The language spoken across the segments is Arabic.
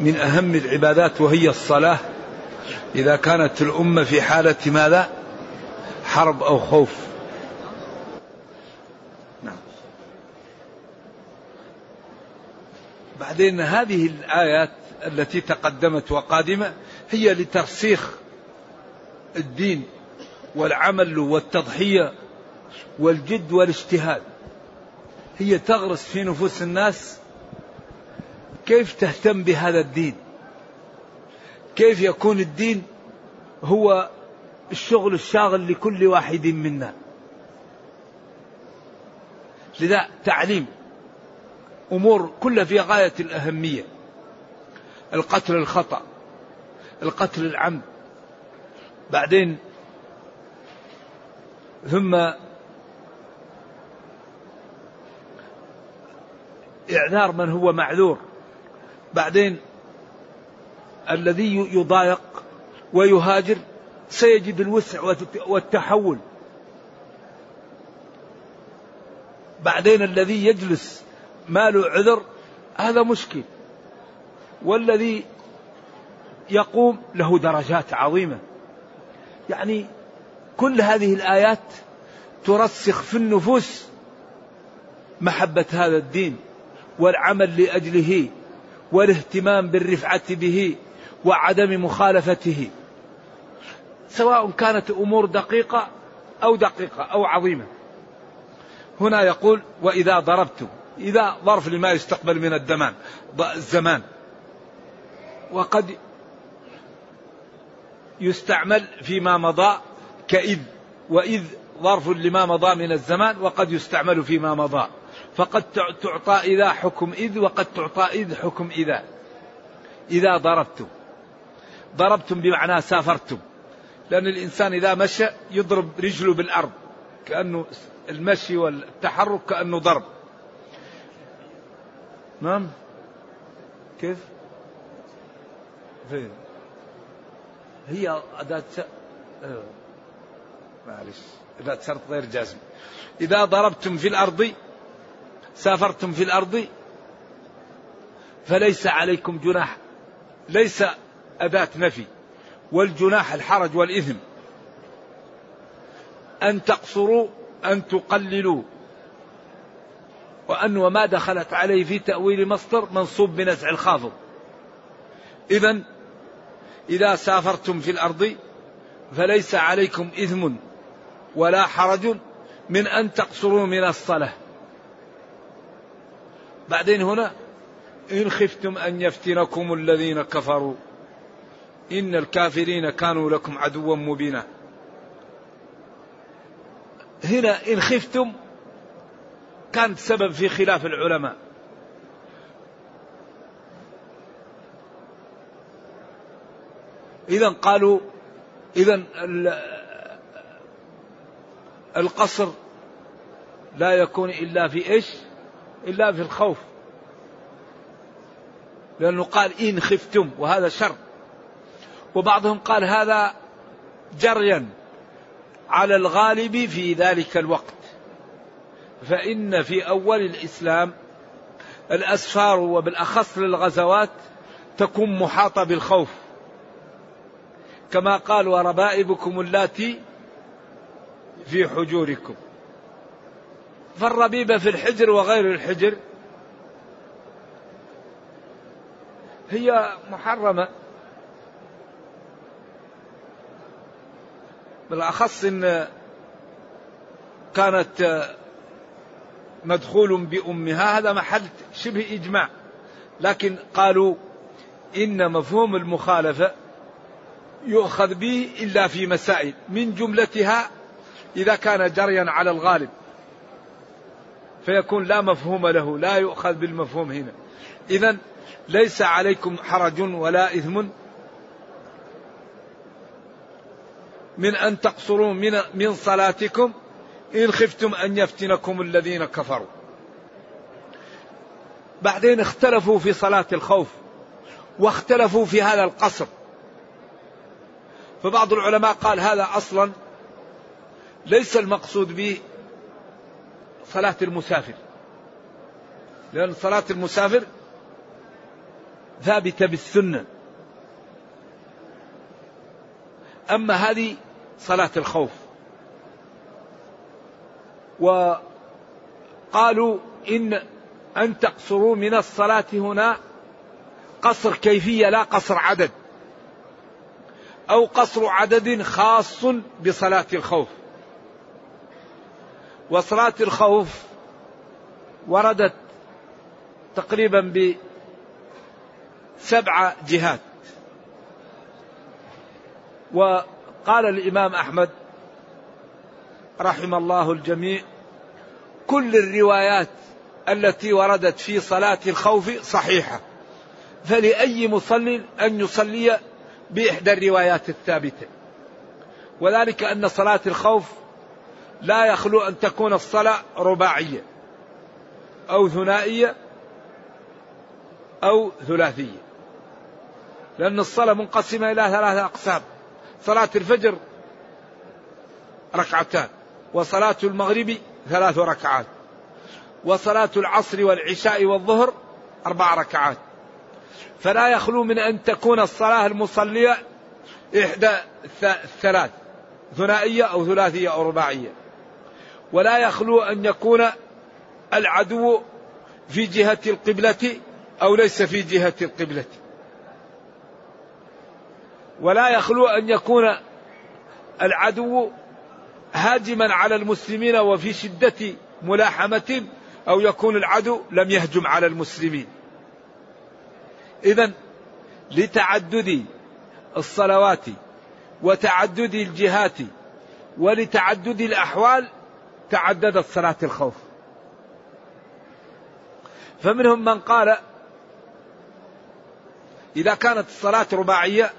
من أهم العبادات وهي الصلاة. إذا كانت الأمة في حالة ماذا؟ حرب أو خوف. نعم. بعدين هذه الآيات التي تقدمت وقادمة هي لترسيخ الدين والعمل والتضحية والجد والاجتهاد. هي تغرس في نفوس الناس كيف تهتم بهذا الدين؟ كيف يكون الدين هو الشغل الشاغل لكل واحد منا؟ لذا تعليم أمور كلها في غاية الأهمية. القتل الخطأ القتل العمد بعدين ثم إعذار من هو معذور. بعدين الذي يضايق ويهاجر سيجد الوسع والتحول. بعدين الذي يجلس ما له عذر هذا مشكل. والذي يقوم له درجات عظيمة. يعني كل هذه الآيات ترسخ في النفوس محبة هذا الدين والعمل لأجله. والاهتمام بالرفعة به وعدم مخالفته. سواء كانت امور دقيقة أو دقيقة أو عظيمة. هنا يقول وإذا ضربتم إذا ظرف لما يستقبل من الدمان الزمان. وقد يستعمل فيما مضى كإذ وإذ ظرف لما مضى من الزمان وقد يستعمل فيما مضى. فقد تعطى إذا حكم إذ وقد تعطى إذ حكم إذا. إذا ضربتم. ضربتم بمعنى سافرتم. لأن الإنسان إذا مشى يضرب رجله بالأرض. كأنه المشي والتحرك كأنه ضرب. نعم؟ كيف؟ فين؟ هي أداة. معلش. أداة شرط غير جازم. إذا ضربتم في الأرض سافرتم في الأرض؟ فليس عليكم جناح ليس أداة نفي والجناح الحرج والإثم. أن تقصروا أن تقللوا. وأن وما دخلت عليه في تأويل مصدر منصوب بنزع الخافض. إذا إذا سافرتم في الأرض فليس عليكم إثم ولا حرج من أن تقصروا من الصلاة. بعدين هنا إن خفتم أن يفتنكم الذين كفروا. إن الكافرين كانوا لكم عدوا مبينا. هنا إن خفتم كانت سبب في خلاف العلماء. إذا قالوا إذا القصر لا يكون إلا في إيش؟ إلا في الخوف. لأنه قال إن خفتم وهذا شر. وبعضهم قال هذا جريا على الغالب في ذلك الوقت. فإن في أول الإسلام الأسفار وبالأخص للغزوات تكون محاطة بالخوف. كما قال وربائبكم اللاتي في حجوركم. فالربيبة في الحجر وغير الحجر. هي محرمة. بالأخص إن كانت مدخول بأمها هذا محل شبه إجماع. لكن قالوا إن مفهوم المخالفة يؤخذ به إلا في مسائل من جملتها إذا كان جريا على الغالب. فيكون لا مفهوم له لا يؤخذ بالمفهوم هنا. إذا ليس عليكم حرج ولا إثم من أن تقصروا من, من صلاتكم إن خفتم أن يفتنكم الذين كفروا. بعدين اختلفوا في صلاة الخوف واختلفوا في هذا القصر. فبعض العلماء قال هذا أصلا ليس المقصود به صلاة المسافر. لأن صلاة المسافر ثابتة بالسنة. أما هذه صلاة الخوف. وقالوا إن أن تقصروا من الصلاة هنا قصر كيفية لا قصر عدد. أو قصر عدد خاص بصلاة الخوف. وصلاة الخوف وردت تقريبا بسبع جهات. وقال الإمام أحمد رحم الله الجميع كل الروايات التي وردت في صلاة الخوف صحيحة فلأي مصل أن يصلي بإحدى الروايات الثابتة. وذلك أن صلاة الخوف لا يخلو أن تكون الصلاة رباعية أو ثنائية أو ثلاثية. لأن الصلاة منقسمة إلى ثلاثة أقسام. صلاة الفجر ركعتان وصلاة المغرب ثلاث ركعات وصلاة العصر والعشاء والظهر أربع ركعات. فلا يخلو من أن تكون الصلاة المصلية إحدى الثلاث ثنائية أو ثلاثية أو رباعية. ولا يخلو أن يكون العدو في جهة القبلة أو ليس في جهة القبلة. ولا يخلو أن يكون العدو هاجما على المسلمين وفي شدة ملاحمة أو يكون العدو لم يهجم على المسلمين. إذا لتعدد الصلوات وتعدد الجهات ولتعدد الأحوال تعددت صلاة الخوف. فمنهم من قال إذا كانت الصلاة رباعية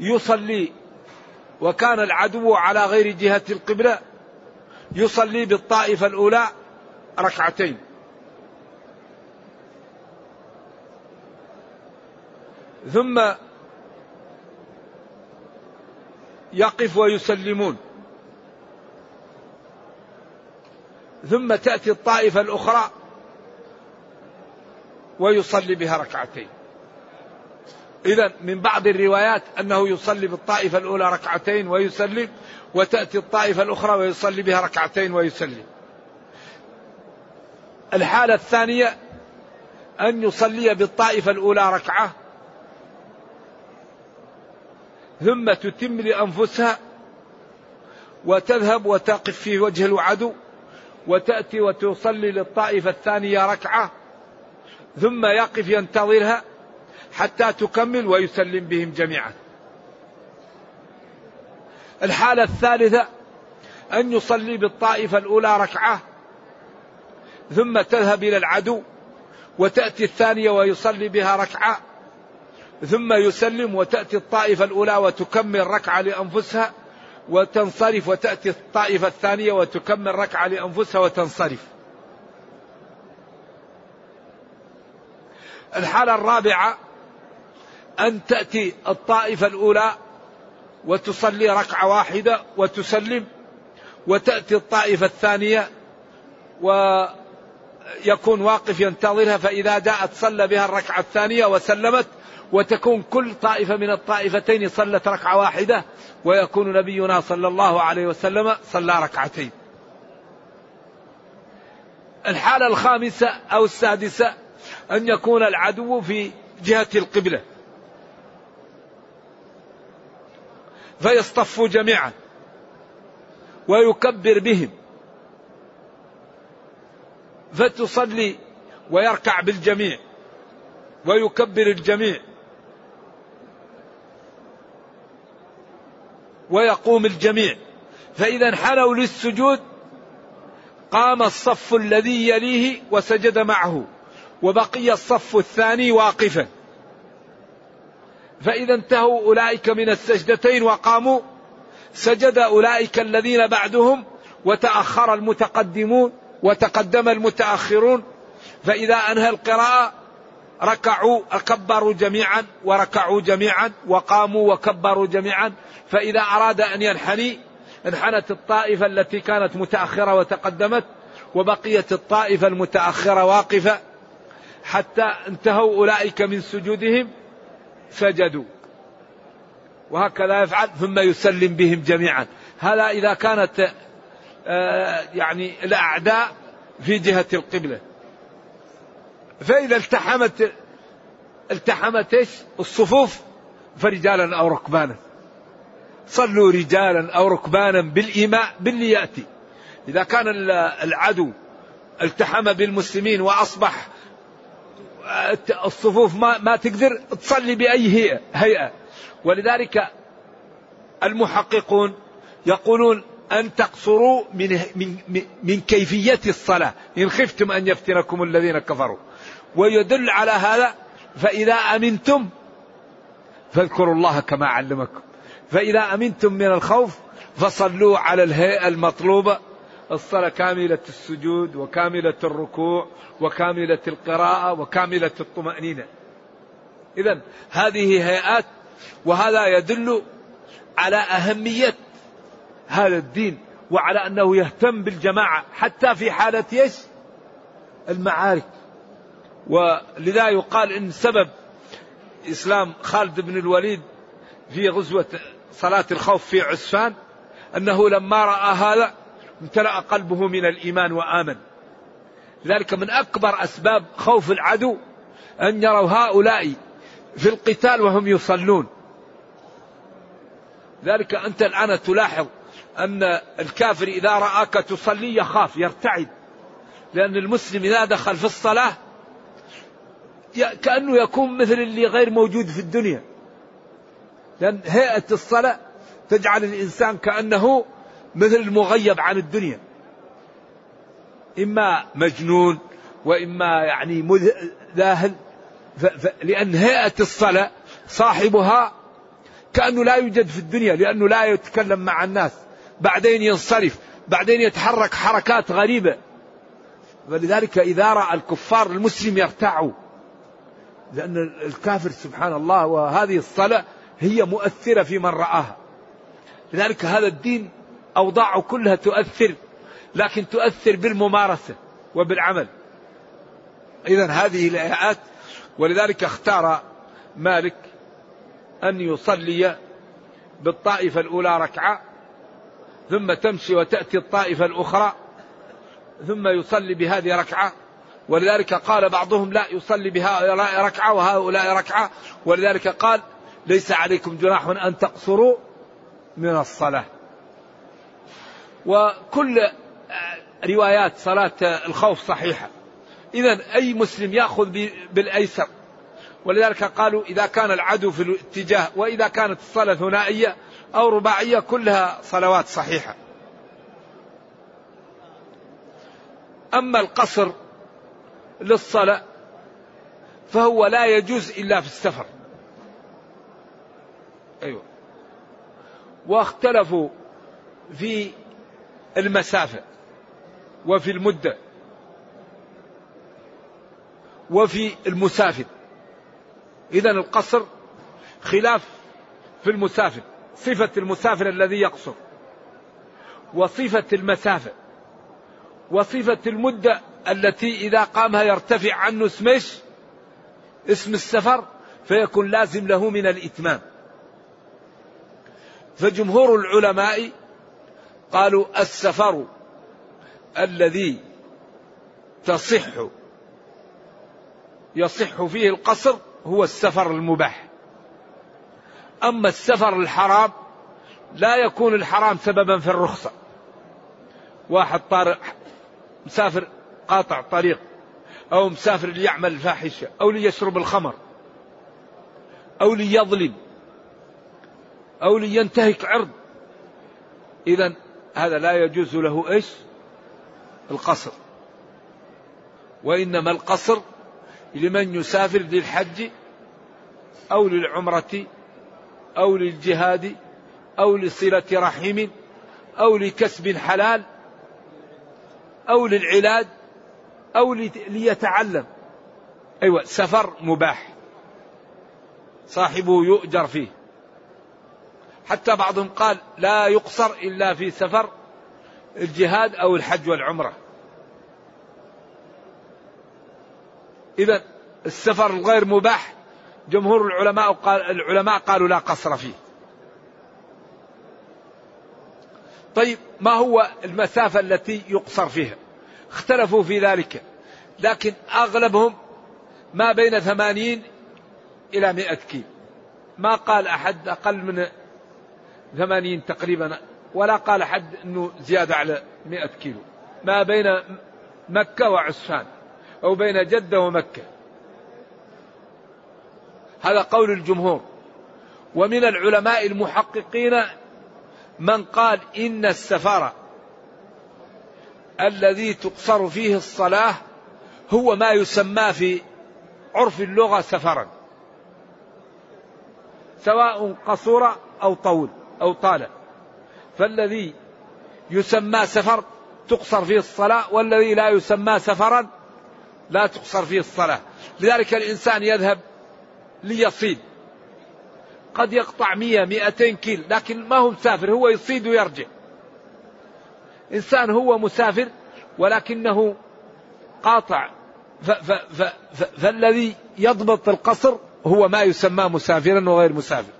يصلي وكان العدو على غير جهة القبلة يصلي بالطائفة الأولى ركعتين. ثم يقف ويسلمون. ثم تأتي الطائفة الأخرى ويصلي بها ركعتين. إذا من بعض الروايات أنه يصلي بالطائفة الأولى ركعتين ويسلم وتأتي الطائفة الأخرى ويصلي بها ركعتين ويسلم. الحالة الثانية أن يصلي بالطائفة الأولى ركعة ثم تتم لأنفسها وتذهب وتقف في وجه العدو وتأتي وتصلي للطائفة الثانية ركعة ثم يقف ينتظرها حتى تكمل ويسلم بهم جميعا. الحالة الثالثة أن يصلي بالطائفة الأولى ركعة ثم تذهب إلى العدو وتأتي الثانية ويصلي بها ركعة ثم يسلم وتأتي الطائفة الأولى وتكمل ركعة لأنفسها وتنصرف وتأتي الطائفة الثانية وتكمل ركعة لأنفسها وتنصرف. الحالة الرابعة أن تأتي الطائفة الأولى وتصلي ركعة واحدة وتسلم وتأتي الطائفة الثانية ويكون واقف ينتظرها فإذا جاءت صلى بها الركعة الثانية وسلمت وتكون كل طائفة من الطائفتين صلت ركعة واحدة ويكون نبينا صلى الله عليه وسلم صلى ركعتين. الحالة الخامسة أو السادسة أن يكون العدو في جهة القبلة. فيصطفوا جميعا ويكبر بهم. فتصلي ويركع بالجميع ويكبر الجميع. ويقوم الجميع. فإذا انحنوا للسجود قام الصف الذي يليه وسجد معه وبقي الصف الثاني واقفا. فإذا انتهوا أولئك من السجدتين وقاموا سجد أولئك الذين بعدهم وتأخر المتقدمون وتقدم المتأخرون. فإذا أنهى القراءة ركعوا كبروا جميعا وركعوا جميعا وقاموا وكبروا جميعا. فإذا أراد أن ينحني انحنت الطائفة التي كانت متأخرة وتقدمت وبقيت الطائفة المتأخرة واقفة. حتى انتهوا أولئك من سجودهم سجدوا وهكذا يفعل ثم يسلم بهم جميعا. هذا إذا كانت آه، يعني الأعداء في جهة القبلة. فإذا التحمت التحمت إيش؟ الصفوف فرجالا أو ركبانا. صلوا رجالا أو ركبانا بالإيماء باللي يأتي. إذا كان العدو التحم بالمسلمين وأصبح الصفوف ما, ما تقدر تصلي بأي هيئة, ولذلك المحققون يقولون أن تقصروا من, من, من كيفية الصلاة. إن خفتم أن يفتنكم الذين كفروا. ويدل على هذا فإذا أمنتم فاذكروا الله كما علمكم. فإذا أمنتم من الخوف فصلوا على الهيئة المطلوبة الصلاة كاملة السجود وكاملة الركوع وكاملة القراءة وكاملة الطمأنينة. إذا هذه هيئات وهذا يدل على أهمية هذا الدين وعلى أنه يهتم بالجماعة حتى في حالة إيش؟ المعارك. ولذا يقال إن سبب إسلام خالد بن الوليد في غزوة صلاة الخوف في عسفان أنه لما رأى هذا امتلأ قلبه من الإيمان وآمن. ذلك من أكبر أسباب خوف العدو أن يروا هؤلاء في القتال وهم يصلون. ذلك أنت الآن تلاحظ أن الكافر إذا رآك تصلي يخاف يرتعد لأن المسلم إذا دخل في الصلاة كأنه يكون مثل اللي غير موجود في الدنيا. لأن هيئة الصلاة تجعل الإنسان كأنه مثل المغيب عن الدنيا. إما مجنون وإما يعني ذاهل. لأن هيئة الصلاة صاحبها كأنه لا يوجد في الدنيا لأنه لا يتكلم مع الناس. بعدين ينصرف بعدين يتحرك حركات غريبة. ولذلك إذا رأى الكفار المسلم يرتعوا. لأن الكافر سبحان الله وهذه الصلاة هي مؤثرة في من رآها. لذلك هذا الدين أوضاعه كلها تؤثر لكن تؤثر بالممارسة وبالعمل. إذا هذه الآيات ولذلك اختار مالك أن يصلي بالطائفة الأولى ركعة ثم تمشي وتأتي الطائفة الأخرى ثم يصلي بهذه ركعة ولذلك قال بعضهم لا يصلي بهؤلاء ركعة وهؤلاء ركعة. ولذلك قال ليس عليكم جناح أن تقصروا من الصلاة. وكل روايات صلاة الخوف صحيحة. إذا أي مسلم يأخذ بالأيسر. ولذلك قالوا إذا كان العدو في الاتجاه وإذا كانت الصلاة ثنائية أو رباعية كلها صلوات صحيحة. أما القصر للصلاة فهو لا يجوز إلا في السفر. أيوة. واختلفوا في المسافة وفي المدة وفي المسافر. إذا القصر خلاف في المسافر صفة المسافر الذي يقصر وصفة المسافة وصفة المدة التي إذا قامها يرتفع عنه اسمش؟ اسم السفر فيكون لازم له من الإتمام. فجمهور العلماء قالوا السفر الذي تصح يصح فيه القصر هو السفر المباح. أما السفر الحرام لا يكون الحرام سببا في الرخصة. واحد طارق مسافر قاطع طريق أو مسافر ليعمل الفاحشة أو ليشرب الخمر أو ليظلم أو لينتهك عرض. إذا هذا لا يجوز له إيش؟ القصر. وإنما القصر لمن يسافر للحج أو للعمرة أو للجهاد أو لصلة رحم أو لكسب حلال أو للعلاج. أو ليتعلم. أيوة سفر مباح. صاحبه يؤجر فيه. حتى بعضهم قال لا يقصر إلا في سفر الجهاد أو الحج والعمرة. إذا السفر الغير مباح جمهور العلماء قال العلماء قالوا لا قصر فيه. طيب ما هو المسافة التي يقصر فيها؟ اختلفوا في ذلك. لكن أغلبهم ما بين ثمانين إلى مئة كيلو. ما قال أحد أقل من ثمانين تقريبا ولا قال أحد أنه زيادة على مئة كيلو. ما بين مكة وعسفان أو بين جدة ومكة. هذا قول الجمهور. ومن العلماء المحققين من قال إن السفر الذي تقصر فيه الصلاة هو ما يسمى في عرف اللغة سفرا. سواء قصر أو طول أو طال. فالذي يسمى سفر تقصر فيه الصلاة والذي لا يسمى سفرا لا تقصر فيه الصلاة. لذلك الإنسان يذهب ليصيد. قد يقطع مية مئتين كيل لكن ما هو مسافر هو يصيد ويرجع. إنسان هو مسافر ولكنه قاطع. فالذي يضبط القصر هو ما يسمى مسافرا وغير مسافر.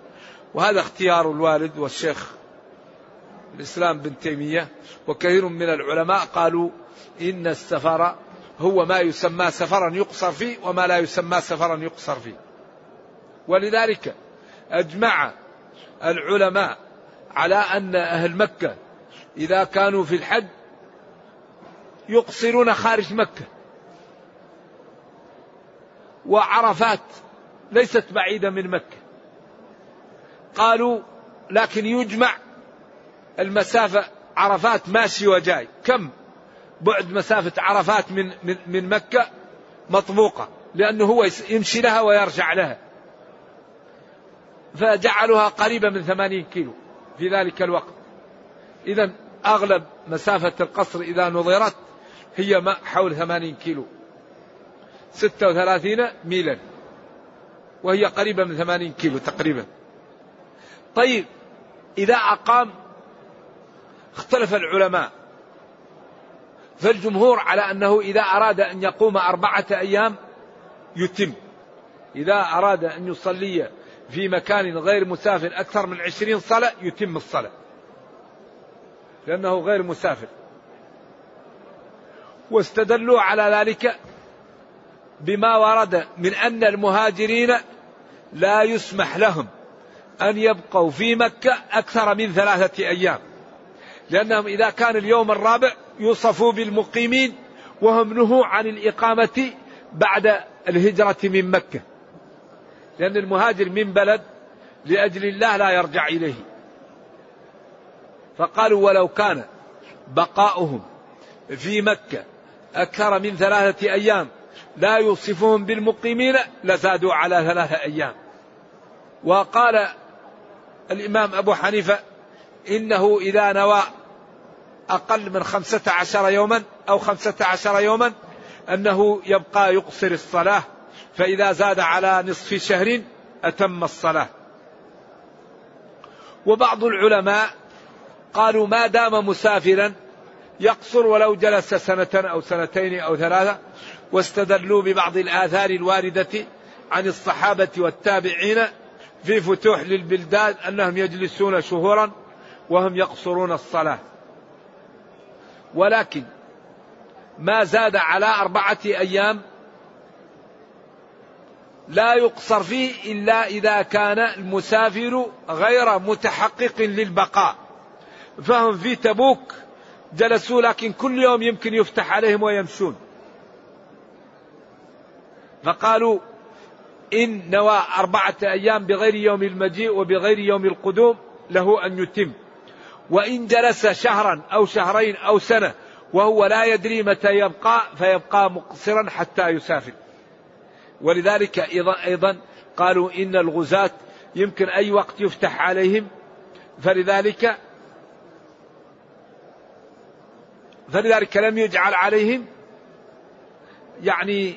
وهذا اختيار الوالد والشيخ الإسلام بن تيمية. وكثير من العلماء قالوا إن السفر هو ما يسمى سفرا يقصر فيه وما لا يسمى سفرا يقصر فيه. ولذلك أجمع العلماء على أن أهل مكة إذا كانوا في الحج يقصرون خارج مكة. وعرفات ليست بعيدة من مكة. قالوا لكن يجمع المسافة عرفات ماشي وجاي. كم؟ بعد مسافة عرفات من, من, من مكة مطبوقة. لأنه هو يمشي لها ويرجع لها. فجعلوها قريبة من ثمانين كيلو في ذلك الوقت. إذا أغلب مسافة القصر إذا نظرت هي حول ثمانين كيلو. ستة وثلاثين ميلا. وهي قريبة من ثمانين كيلو تقريبا. طيب إذا أقام اختلف العلماء. فالجمهور على أنه إذا أراد أن يقوم أربعة أيام يتم. إذا أراد أن يصلي في مكان غير مسافر أكثر من عشرين صلاة يتم الصلاة. لأنه غير مسافر. واستدلوا على ذلك بما ورد من أن المهاجرين لا يسمح لهم أن يبقوا في مكة أكثر من ثلاثة أيام. لأنهم إذا كان اليوم الرابع يوصفوا بالمقيمين وهم نهوا عن الإقامة بعد الهجرة من مكة. لأن المهاجر من بلد لأجل الله لا يرجع إليه. فقالوا ولو كان بقاؤهم في مكة أكثر من ثلاثة أيام لا يوصفهم بالمقيمين لزادوا على ثلاثة أيام. وقال الإمام أبو حنيفة إنه إذا نوى أقل من خمسة عشر يوما أو خمسة عشر يوما أنه يبقى يقصر الصلاة فإذا زاد على نصف شهر أتم الصلاة. وبعض العلماء قالوا ما دام مسافرا يقصر ولو جلس سنة أو سنتين أو ثلاثة واستدلوا ببعض الآثار الواردة عن الصحابة والتابعين في فتوح للبلدان أنهم يجلسون شهورا وهم يقصرون الصلاة. ولكن ما زاد على أربعة أيام لا يقصر فيه إلا إذا كان المسافر غير متحقق للبقاء. فهم في تبوك جلسوا لكن كل يوم يمكن يفتح عليهم ويمشون. فقالوا إن نوى أربعة أيام بغير يوم المجيء وبغير يوم القدوم له أن يتم. وإن جلس شهرا أو شهرين أو سنة وهو لا يدري متى يبقى فيبقى مقصرا حتى يسافر. ولذلك أيضا, قالوا إن الغزاة يمكن أي وقت يفتح عليهم. فلذلك فلذلك لم يجعل عليهم يعني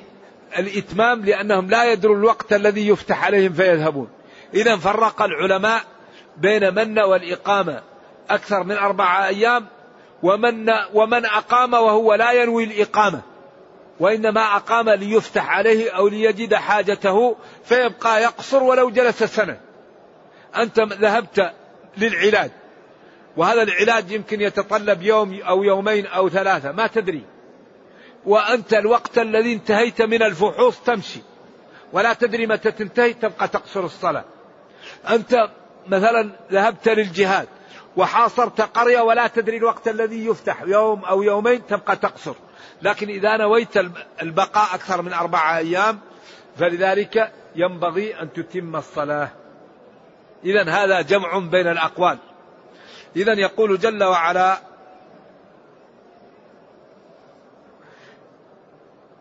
الإتمام لأنهم لا يدروا الوقت الذي يفتح عليهم فيذهبون. إذا فرق العلماء بين من والإقامة أكثر من أربعة أيام ومن ومن أقام وهو لا ينوي الإقامة وإنما أقام ليفتح عليه أو ليجد حاجته فيبقى يقصر ولو جلس سنة. أنت ذهبت للعلاج وهذا العلاج يمكن يتطلب يوم أو يومين أو ثلاثة ما تدري. وأنت الوقت الذي انتهيت من الفحوص تمشي. ولا تدري متى تنتهي تبقى تقصر الصلاة. أنت مثلا ذهبت للجهاد وحاصرت قرية ولا تدري الوقت الذي يفتح يوم أو يومين تبقى تقصر. لكن إذا نويت البقاء أكثر من أربعة أيام فلذلك ينبغي أن تتم الصلاة. إذا هذا جمع بين الأقوال. إذا يقول جل وعلا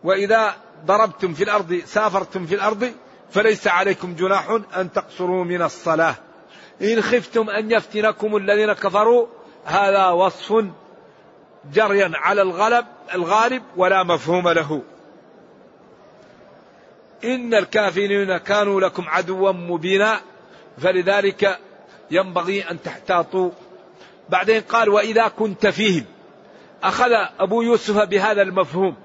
وإذا ضربتم في الأرض سافرتم في الأرض فليس عليكم جناح أن تقصروا من الصلاة. إن خفتم أن يفتنكم الذين كفروا هذا وصف جريا على الغلب الغالب ولا مفهوم له. إن الكافرين كانوا لكم عدوا مبينا فلذلك ينبغي أن تحتاطوا بعدين قال وإذا كنت فيهم. أخذ أبو يوسف بهذا المفهوم.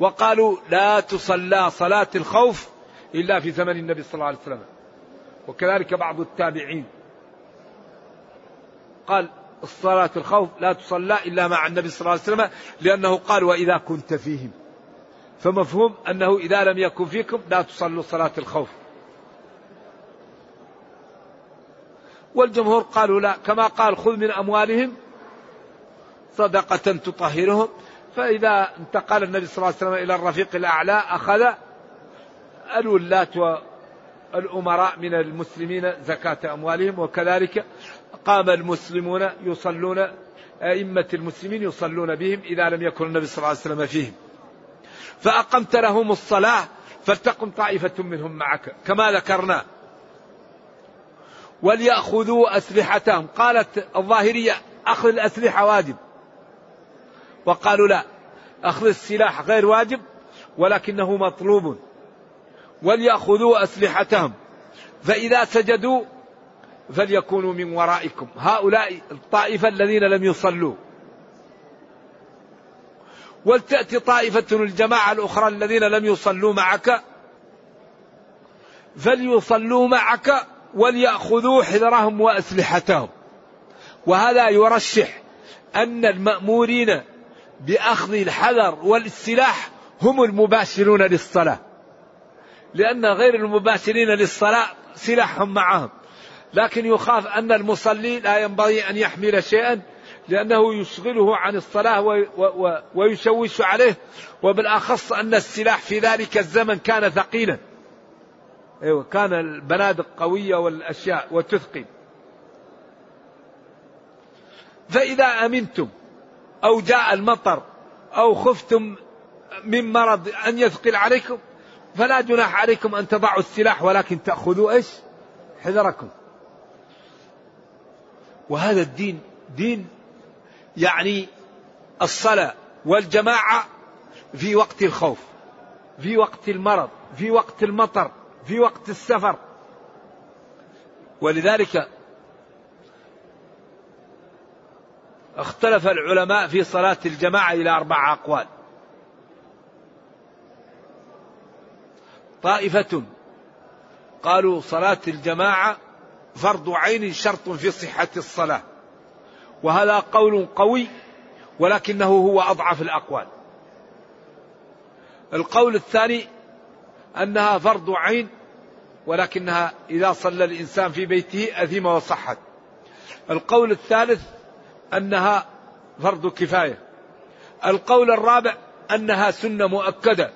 وقالوا لا تصلى صلاة الخوف إلا في زمن النبي صلى الله عليه وسلم. وكذلك بعض التابعين. قال الصلاة الخوف لا تصلى إلا مع النبي صلى الله عليه وسلم لأنه قال وإذا كنت فيهم. فمفهوم أنه إذا لم يكن فيكم لا تصلوا صلاة الخوف. والجمهور قالوا لا كما قال خذ من أموالهم صدقة تطهرهم. فإذا انتقل النبي صلى الله عليه وسلم إلى الرفيق الأعلى أخذ الولاة والأمراء من المسلمين زكاة أموالهم وكذلك قام المسلمون يصلون أئمة المسلمين يصلون بهم إذا لم يكن النبي صلى الله عليه وسلم فيهم. فأقمت لهم الصلاة فلتقم طائفة منهم معك كما ذكرنا. وليأخذوا أسلحتهم. قالت الظاهرية أخذ الأسلحة واجب. وقالوا لا أخذ السلاح غير واجب ولكنه مطلوب. وليأخذوا أسلحتهم. فإذا سجدوا فليكونوا من ورائكم. هؤلاء الطائفة الذين لم يصلوا. ولتأتي طائفة الجماعة الأخرى الذين لم يصلوا معك فليصلوا معك وليأخذوا حذرهم وأسلحتهم. وهذا يرشح أن المأمورين بأخذ الحذر والسلاح هم المباشرون للصلاة. لأن غير المباشرين للصلاة سلاحهم معهم. لكن يخاف أن المصلي لا ينبغي أن يحمل شيئا لأنه يشغله عن الصلاة ويشوش عليه. وبالأخص أن السلاح في ذلك الزمن كان ثقيلا. أيوة كان البنادق قوية والأشياء وتثقل. فإذا أمنتم أو جاء المطر أو خفتم من مرض أن يثقل عليكم فلا جناح عليكم أن تضعوا السلاح ولكن تأخذوا إيش؟ حذركم. وهذا الدين دين يعني الصلاة والجماعة في وقت الخوف في وقت المرض في وقت المطر. في وقت السفر. ولذلك اختلف العلماء في صلاة الجماعة إلى أربع أقوال. طائفة قالوا صلاة الجماعة فرض عين شرط في صحة الصلاة وهذا قول قوي ولكنه هو أضعف الأقوال. القول الثاني أنها فرض عين ولكنها إذا صلى الإنسان في بيته أثم وصحت. القول الثالث أنها فرض كفاية. القول الرابع أنها سنة مؤكدة.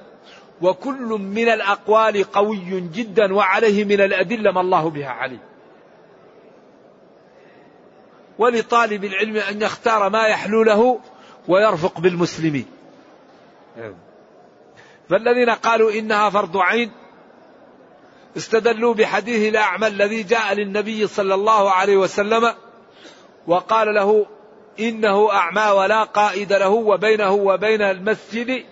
وكل من الأقوال قوي جدا وعليه من الأدلة ما الله بها عليه ولطالب العلم أن يختار ما يحلو له ويرفق بالمسلمين. فالذين قالوا إنها فرض عين استدلوا بحديث الأعمى الذي جاء للنبي صلى الله عليه وسلم وقال له إنه أعمى ولا قائد له وبينه وبين المسجد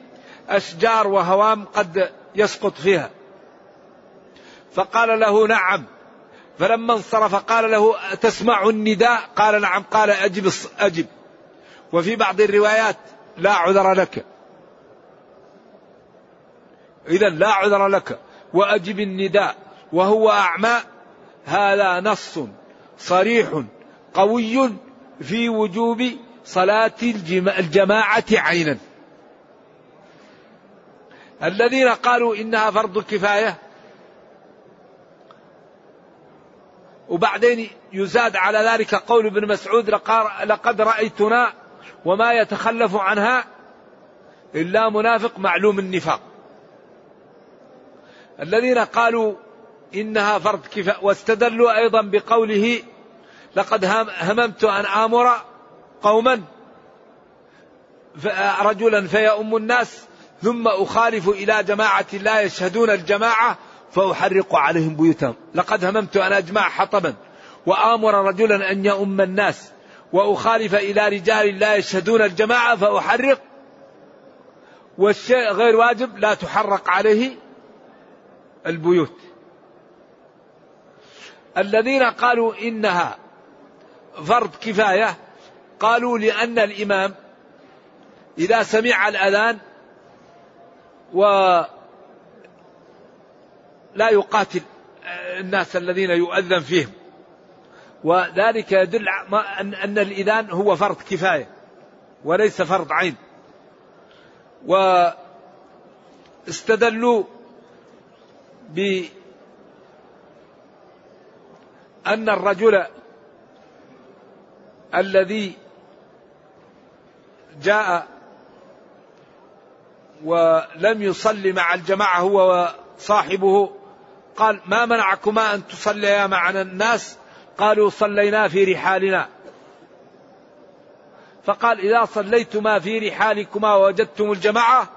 أشجار وهوام قد يسقط فيها. فقال له نعم. فلما انصرف قال له تسمع النداء؟ قال نعم. قال أجب أجب. وفي بعض الروايات لا عذر لك. إذا لا عذر لك. وأجب النداء وهو أعمى هذا نص صريح قوي في وجوب صلاة الجماعة عينا. الذين قالوا إنها فرض كفاية وبعدين يزاد على ذلك قول ابن مسعود لقد رأيتنا وما يتخلف عنها إلا منافق معلوم النفاق. الذين قالوا إنها فرض كفاية واستدلوا أيضا بقوله لقد هممت أن آمر قوما رجلا فيؤم الناس ثم أخالف إلى جماعة لا يشهدون الجماعة فأحرق عليهم بيوتهم. لقد هممت أن أجمع حطبا وآمر رجلا أن يؤم الناس وأخالف إلى رجال لا يشهدون الجماعة فأحرق. والشيء غير واجب لا تحرق عليه البيوت. الذين قالوا إنها فرض كفاية قالوا لأن الإمام إذا سمع الأذان و لا يقاتل الناس الذين يؤذن فيهم. وذلك يدل أن الإذان هو فرض كفاية وليس فرض عين. واستدلوا بأن الرجل الذي جاء ولم يصلي مع الجماعة هو وصاحبه قال ما منعكما أن تصليا معنا الناس؟ قالوا صلينا في رحالنا. فقال إذا صليتما في رحالكما ووجدتم الجماعة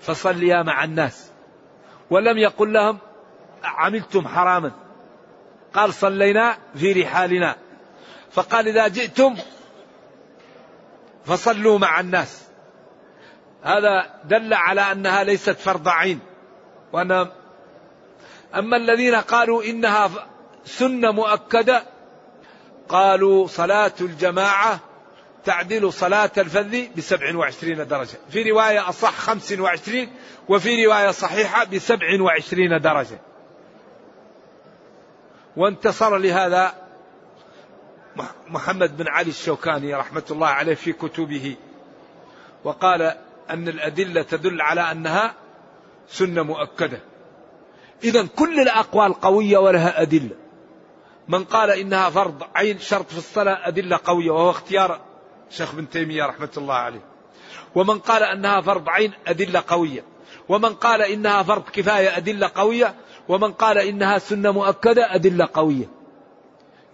فصليا مع الناس. ولم يقل لهم عملتم حراما. قال صلينا في رحالنا. فقال إذا جئتم فصلوا مع الناس. هذا دل على أنها ليست فرض عين. وأن أما الذين قالوا إنها سنة مؤكدة قالوا صلاة الجماعة تعدل صلاة الفذ بسبع وعشرين درجة. في رواية أصح خمس وعشرين وفي رواية صحيحة بسبع وعشرين درجة. وانتصر لهذا محمد بن علي الشوكاني رحمة الله عليه في كتبه. وقال أن الأدلة تدل على أنها سنة مؤكدة. إذا كل الأقوال قوية ولها أدلة. من قال إنها فرض عين شرط في الصلاة أدلة قوية وهو اختيار شيخ بن تيمية رحمة الله عليه. ومن قال أنها فرض عين أدلة قوية. ومن قال إنها فرض كفاية أدلة قوية ومن قال إنها سنة مؤكدة أدلة قوية.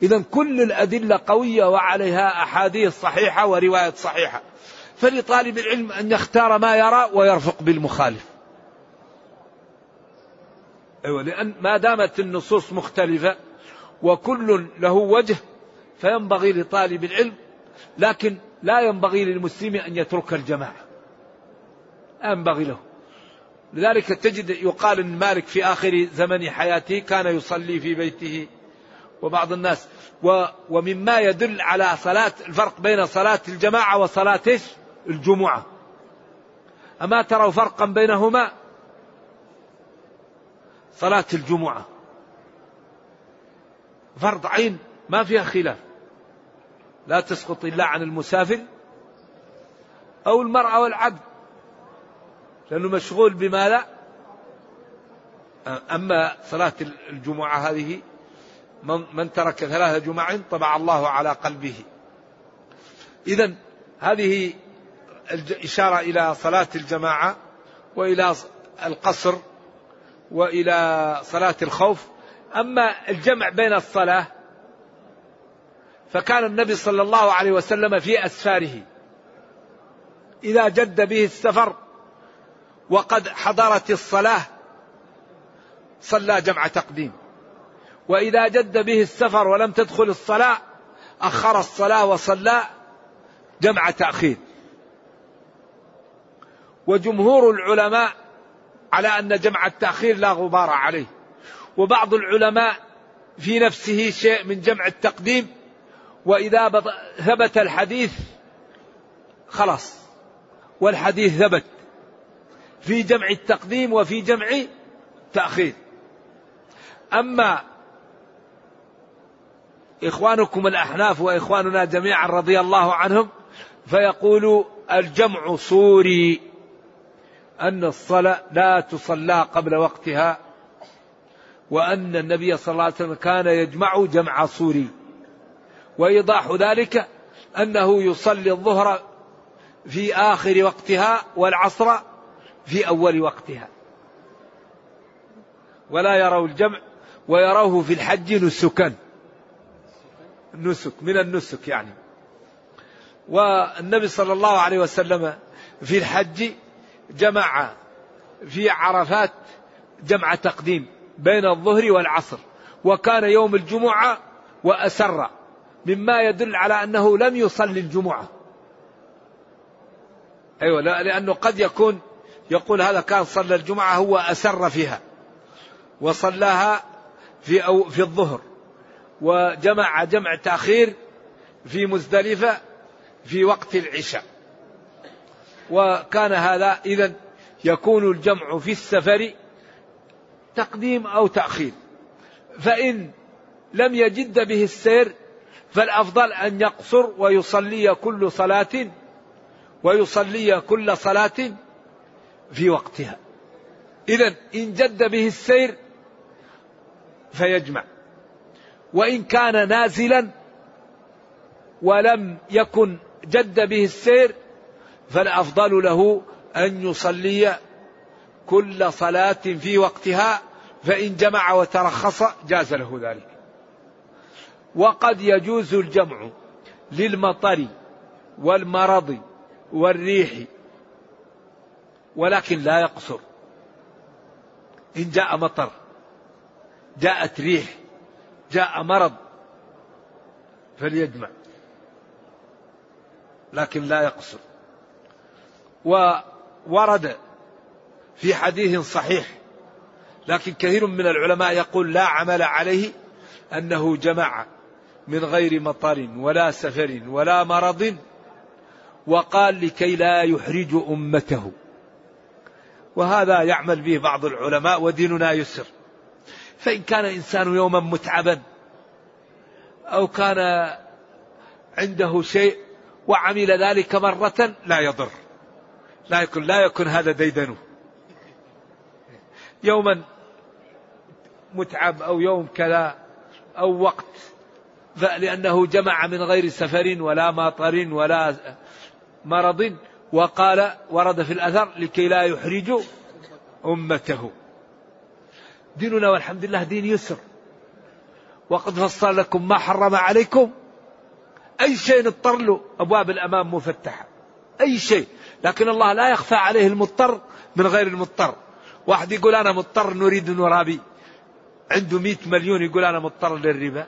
إذا كل الأدلة قوية وعليها أحاديث صحيحة ورواية صحيحة. فلطالب العلم أن يختار ما يرى ويرفق بالمخالف. أيوة لأن ما دامت النصوص مختلفة وكل له وجه فينبغي لطالب العلم لكن لا ينبغي للمسلم أن يترك الجماعة. ينبغي له. لذلك تجد يقال إن مالك في آخر زمن حياته كان يصلي في بيته وبعض الناس. و ومما يدل على صلاة الفرق بين صلاة الجماعة وصلاة الجمعة. أما تروا فرقا بينهما؟ صلاة الجمعة. فرض عين ما فيها خلاف. لا تسقط إلا عن المسافر أو المرأة والعبد. لأنه مشغول بما لا. أما صلاة الجمعة هذه من, من ترك ثلاث جمع طبع الله على قلبه. إذا هذه إشارة إلى صلاة الجماعة وإلى القصر وإلى صلاة الخوف. أما الجمع بين الصلاة فكان النبي صلى الله عليه وسلم في أسفاره. إذا جد به السفر وقد حضرت الصلاة صلى جمع تقديم. وإذا جد به السفر ولم تدخل الصلاة أخر الصلاة وصلى جمع تأخير. وجمهور العلماء على أن جمع التأخير لا غبار عليه. وبعض العلماء في نفسه شيء من جمع التقديم وإذا ثبت الحديث خلاص والحديث ثبت. في جمع التقديم وفي جمع تأخير. أما إخوانكم الأحناف وإخواننا جميعا رضي الله عنهم فيقول الجمع صوري أن الصلاة لا تصلى قبل وقتها وأن النبي صلى الله عليه وسلم كان يجمع جمع صوري. وإيضاح ذلك أنه يصلي الظهر في آخر وقتها والعصر في أول وقتها. ولا يروا الجمع ويروه في الحج نسكا. نسك من النسك يعني. والنبي صلى الله عليه وسلم في الحج جمع في عرفات جمع تقديم بين الظهر والعصر. وكان يوم الجمعة وأسر مما يدل على أنه لم يصلي الجمعة. أيوة لأنه قد يكون يقول هذا كان صلى الجمعة هو أسر فيها وصلاها في أو في الظهر وجمع جمع تأخير في مزدلفة في وقت العشاء. وكان هذا إذا يكون الجمع في السفر تقديم أو تأخير. فإن لم يجد به السير فالأفضل أن يقصر ويصلي كل صلاة ويصلي كل صلاة في وقتها. إذا إن جد به السير فيجمع. وإن كان نازلا ولم يكن جد به السير فالأفضل له أن يصلي كل صلاة في وقتها فإن جمع وترخص جاز له ذلك. وقد يجوز الجمع للمطر والمرض والريح ولكن لا يقصر. إن جاء مطر جاءت ريح جاء مرض فليجمع لكن لا يقصر. وورد في حديث صحيح لكن كثير من العلماء يقول لا عمل عليه أنه جمع من غير مطر ولا سفر ولا مرض وقال لكي لا يحرج أمته. وهذا يعمل به بعض العلماء وديننا يسر. فإن كان إنسان يوما متعبا أو كان عنده شيء وعمل ذلك مرة لا يضر. لا يكون لا يكون هذا ديدنه. يوما متعب أو يوم كذا أو وقت لأنه جمع من غير سفر ولا مطر ولا مرض وقال ورد في الأثر لكي لا يحرج أمته. ديننا والحمد لله دين يسر. وقد فصل لكم ما حرم عليكم. أي شيء نضطر له أبواب الأمام مفتحة. أي شيء. لكن الله لا يخفى عليه المضطر من غير المضطر. واحد يقول أنا مضطر نريد نرابي. عنده مئة مليون يقول أنا مضطر للربا.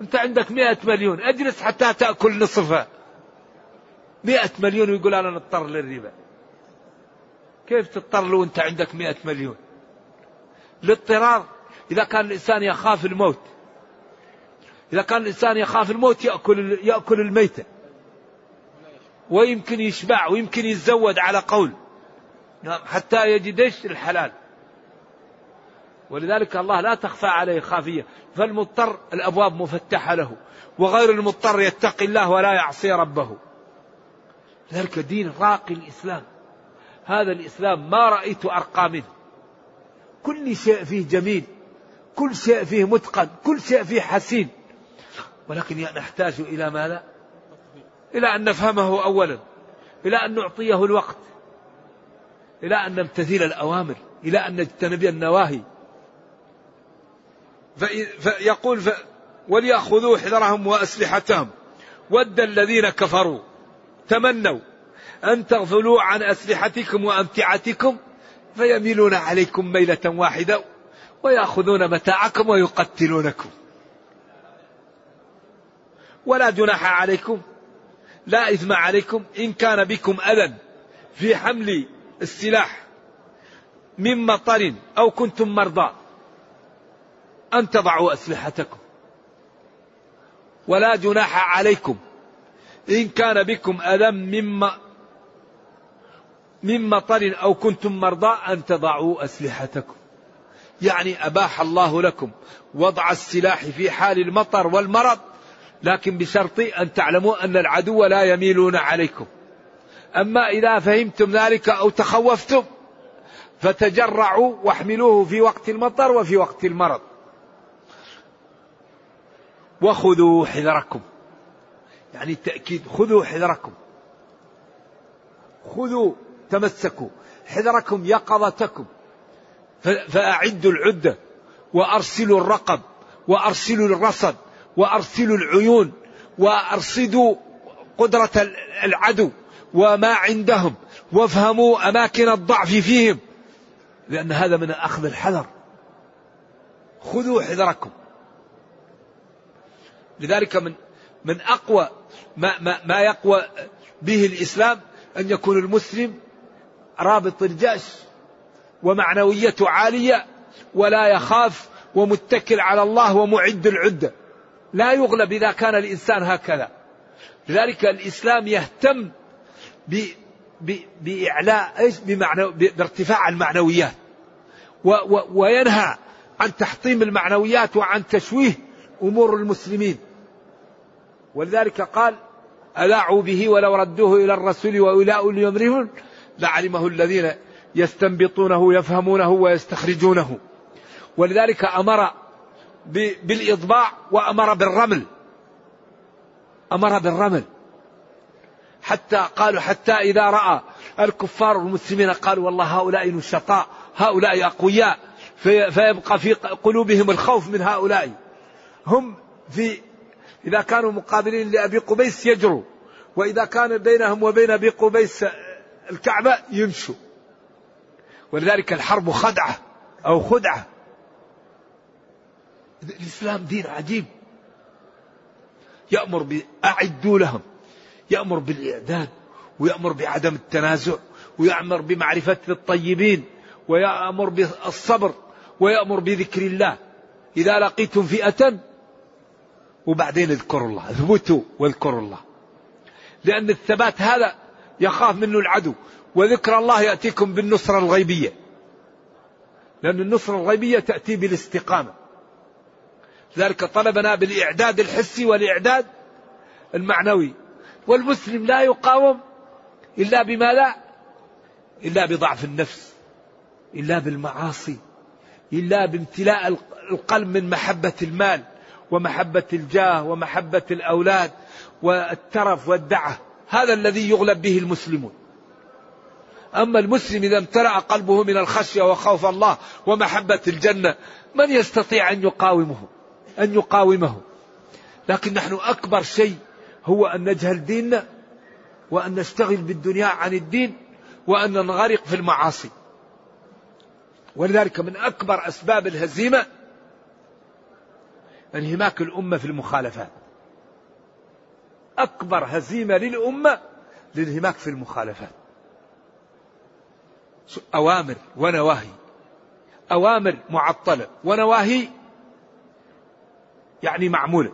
أنت عندك مئة مليون. أجلس حتى تأكل نصفها. مئة مليون ويقول أنا مضطر للربا. كيف تضطر له وأنت عندك مئة مليون؟ الاضطرار إذا كان الإنسان يخاف الموت إذا كان الإنسان يخاف الموت يأكل يأكل الميتة. ويمكن يشبع ويمكن يتزود على قول. نعم حتى يجد إيش؟ الحلال. ولذلك الله لا تخفى عليه خافية. فالمضطر الأبواب مفتحة له. وغير المضطر يتقي الله ولا يعصي ربه. ذلك دين راقي الإسلام. هذا الإسلام ما رأيت أرقى منه كل شيء فيه جميل كل شيء فيه متقن كل شيء فيه حسين. ولكن نحتاج إلى ماذا إلى أن نفهمه أولا. إلى أن نعطيه الوقت. إلى أن نمتثل الأوامر. إلى أن نجتنب النواهي. فيقول ف... وليأخذوا حذرهم وأسلحتهم. ود الذين كفروا. تمنوا أن تغفلوا عن أسلحتكم وأمتعتكم فيميلون عليكم ميلة واحدة ويأخذون متاعكم ويقتلونكم. ولا جناح عليكم لا إثم عليكم إن كان بكم أذى في حمل السلاح من مطر أو كنتم مرضى أن تضعوا أسلحتكم. ولا جناح عليكم إن كان بكم أذى مما من مطر أو كنتم مرضى أن تضعوا أسلحتكم. يعني أباح الله لكم وضع السلاح في حال المطر والمرض لكن بشرط أن تعلموا أن العدو لا يميلون عليكم. أما إذا فهمتم ذلك أو تخوفتم فتجرعوا واحملوه في وقت المطر وفي وقت المرض. وخذوا حذركم. يعني التأكيد خذوا حذركم. خذوا تمسكوا. حذركم يقظتكم. فأعدوا العدة وأرسلوا الرقب وأرسلوا الرصد وأرسلوا العيون وأرصدوا قدرة العدو وما عندهم وافهموا أماكن الضعف فيهم. لأن هذا من أخذ الحذر. خذوا حذركم. لذلك من من أقوى ما, ما, ما يقوى به الإسلام أن يكون المسلم رابط الجأش ومعنويته عالية ولا يخاف ومتكل على الله ومعد العدة. لا يغلب إذا كان الإنسان هكذا. لذلك الإسلام يهتم ب ب بإعلاء إيش؟ بمعنى بارتفاع المعنويات. و و وينهى عن تحطيم المعنويات وعن تشويه أمور المسلمين. ولذلك قال ألاعوا به ولو ردوه إلى الرسول وإلى أولي لعلمه الذين يستنبطونه يفهمونه ويستخرجونه. ولذلك أمر بالإضباع وأمر بالرمل. أمر بالرمل. حتى قالوا حتى إذا رأى الكفار والمسلمين قالوا والله هؤلاء نشطاء هؤلاء أقوياء فيبقى في قلوبهم الخوف من هؤلاء. هم في إذا كانوا مقابلين لأبي قبيس يجروا وإذا كان بينهم وبين أبي قبيس الكعبة يمشوا ولذلك الحرب خدعة أو خدعة. الإسلام دين عجيب. يأمر بأعدوا لهم يأمر بالإعداد ويأمر بعدم التنازع ويأمر بمعرفة الطيبين ويأمر بالصبر ويأمر بذكر الله. إذا لقيتم فئة وبعدين اذكروا الله اثبتوا واذكروا الله. لأن الثبات هذا يخاف منه العدو وذكر الله يأتيكم بالنصرة الغيبية. لأن النصرة الغيبية تأتي بالاستقامة. ذلك طلبنا بالإعداد الحسي والإعداد المعنوي. والمسلم لا يقاوم إلا بما لا إلا بضعف النفس إلا بالمعاصي إلا بامتلاء القلب من محبة المال. ومحبة الجاه ومحبة الأولاد والترف والدعة. هذا الذي يغلب به المسلمون. أما المسلم إذا امتلأ قلبه من الخشية وخوف الله ومحبة الجنة من يستطيع أن يقاومه؟ أن يقاومه. لكن نحن أكبر شيء هو أن نجهل ديننا وأن نشتغل بالدنيا عن الدين وأن ننغرق في المعاصي. ولذلك من أكبر أسباب الهزيمة انهماك الأمة في المخالفات. أكبر هزيمة للأمة الانهماك في المخالفات. أوامر ونواهي. أوامر معطلة. ونواهي يعني معمولة.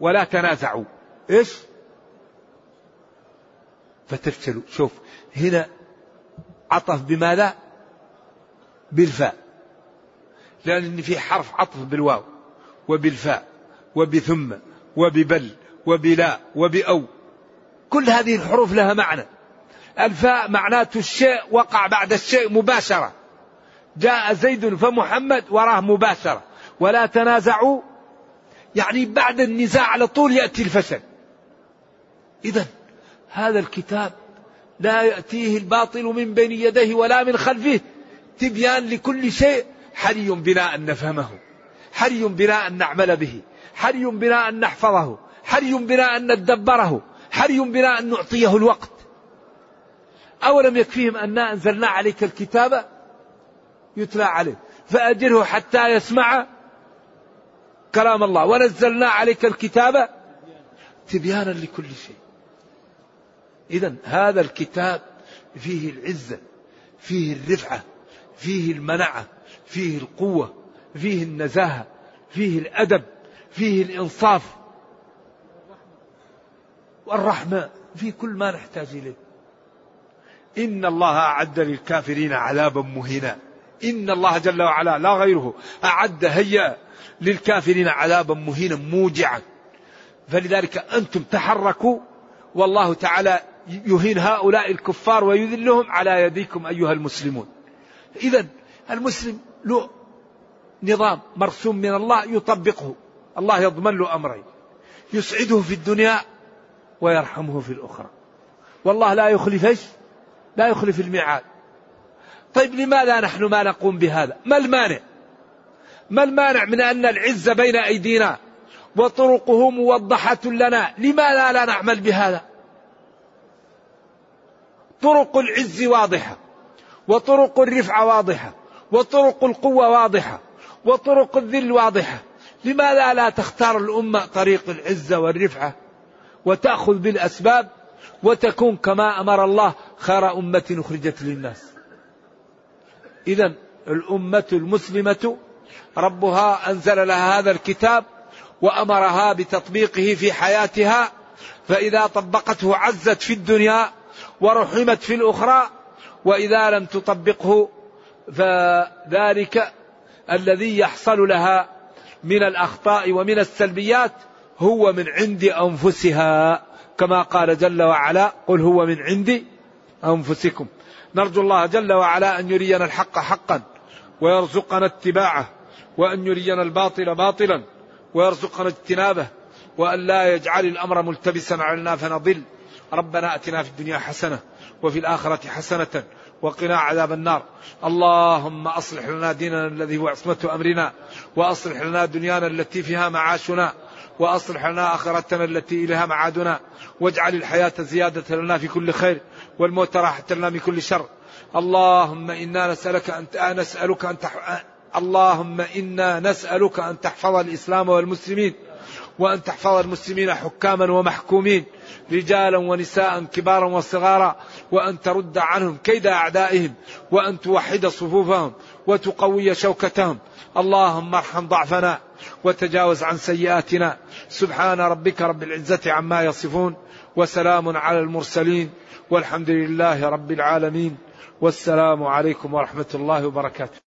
ولا تنازعوا. إيش؟ فتفشلوا. شوف هنا عطف بماذا؟ بالفاء. لأن في حرف عطف بالواو. وبالفاء وبثم وببل وبلا وبأو. كل هذه الحروف لها معنى. الفاء معناته الشيء وقع بعد الشيء مباشرة. جاء زيد فمحمد وراه مباشرة. ولا تنازعوا. يعني بعد النزاع على طول يأتي الفشل. إذا هذا الكتاب لا يأتيه الباطل من بين يديه ولا من خلفه. تبيان لكل شيء حري بنا أن نفهمه. حري بنا أن نعمل به. حري بنا أن نحفظه. حري بنا أن ندبره. حري بنا أن نعطيه الوقت. أولم يكفيهم أنا أنزلنا عليك الكتاب؟ يتلى عليه. فأجره حتى يسمع كلام الله. ونزلنا عليك الكتاب تبيانا لكل شيء. إذا هذا الكتاب فيه العزة فيه الرفعة فيه المنعة فيه القوة. فيه النزاهة فيه الأدب فيه الإنصاف. والرحمة فيه كل ما نحتاج إليه. إن الله أعد للكافرين عذابا مهينا. إن الله جل وعلا لا غيره أعد هيا للكافرين عذابا مهينا موجعا. فلذلك أنتم تحركوا والله تعالى يهين هؤلاء الكفار ويذلهم على يديكم أيها المسلمون. إذا المسلم له نظام مرسوم من الله يطبقه. الله يضمن له أمرين. يسعده في الدنيا ويرحمه في الأخرى. والله لا يخلف لا يخلف الميعاد. طيب لماذا نحن ما نقوم بهذا؟ ما المانع؟ ما المانع من أن العز بين أيدينا وطرقه موضحة لنا؟ لماذا لا نعمل بهذا؟ طرق العز واضحة وطرق الرفعة واضحة وطرق القوة واضحة وطرق الذل واضحة. لماذا لا تختار الأمة طريق العزة والرفعة وتأخذ بالأسباب وتكون كما أمر الله خير أمة أخرجت للناس؟ إذا الأمة المسلمة ربها أنزل لها هذا الكتاب وأمرها بتطبيقه في حياتها فإذا طبقته عزت في الدنيا ورحمت في الأخرى وإذا لم تطبقه فذلك الذي يحصل لها من الأخطاء ومن السلبيات هو من عند أنفسها. كما قال جل وعلا قل هو من عند أنفسكم. نرجو الله جل وعلا أن يرينا الحق حقا ويرزقنا اتباعه وأن يرينا الباطل باطلا ويرزقنا اجتنابه وأن لا يجعل الأمر ملتبسا علينا فنضل. ربنا أتنا في الدنيا حسنة وفي الآخرة حسنة وقنا عذاب النار. اللهم أصلح لنا ديننا الذي هو عصمة أمرنا وأصلح لنا دنيانا التي فيها معاشنا وأصلح لنا آخرتنا التي إليها معادنا. واجعل الحياة زيادة لنا في كل خير والموت راحة لنا من كل شر. اللهم إنا نسألك أن نسألك أن تح... اللهم إنا نسألك أن تحفظ الإسلام والمسلمين وأن تحفظ المسلمين حكاما ومحكومين رجالا ونساء كبارا وصغارا. وأن ترد عنهم كيد أعدائهم وأن توحد صفوفهم وتقوي شوكتهم. اللهم ارحم ضعفنا وتجاوز عن سيئاتنا. سبحان ربك رب العزة عما يصفون وسلام على المرسلين والحمد لله رب العالمين. والسلام عليكم ورحمة الله وبركاته.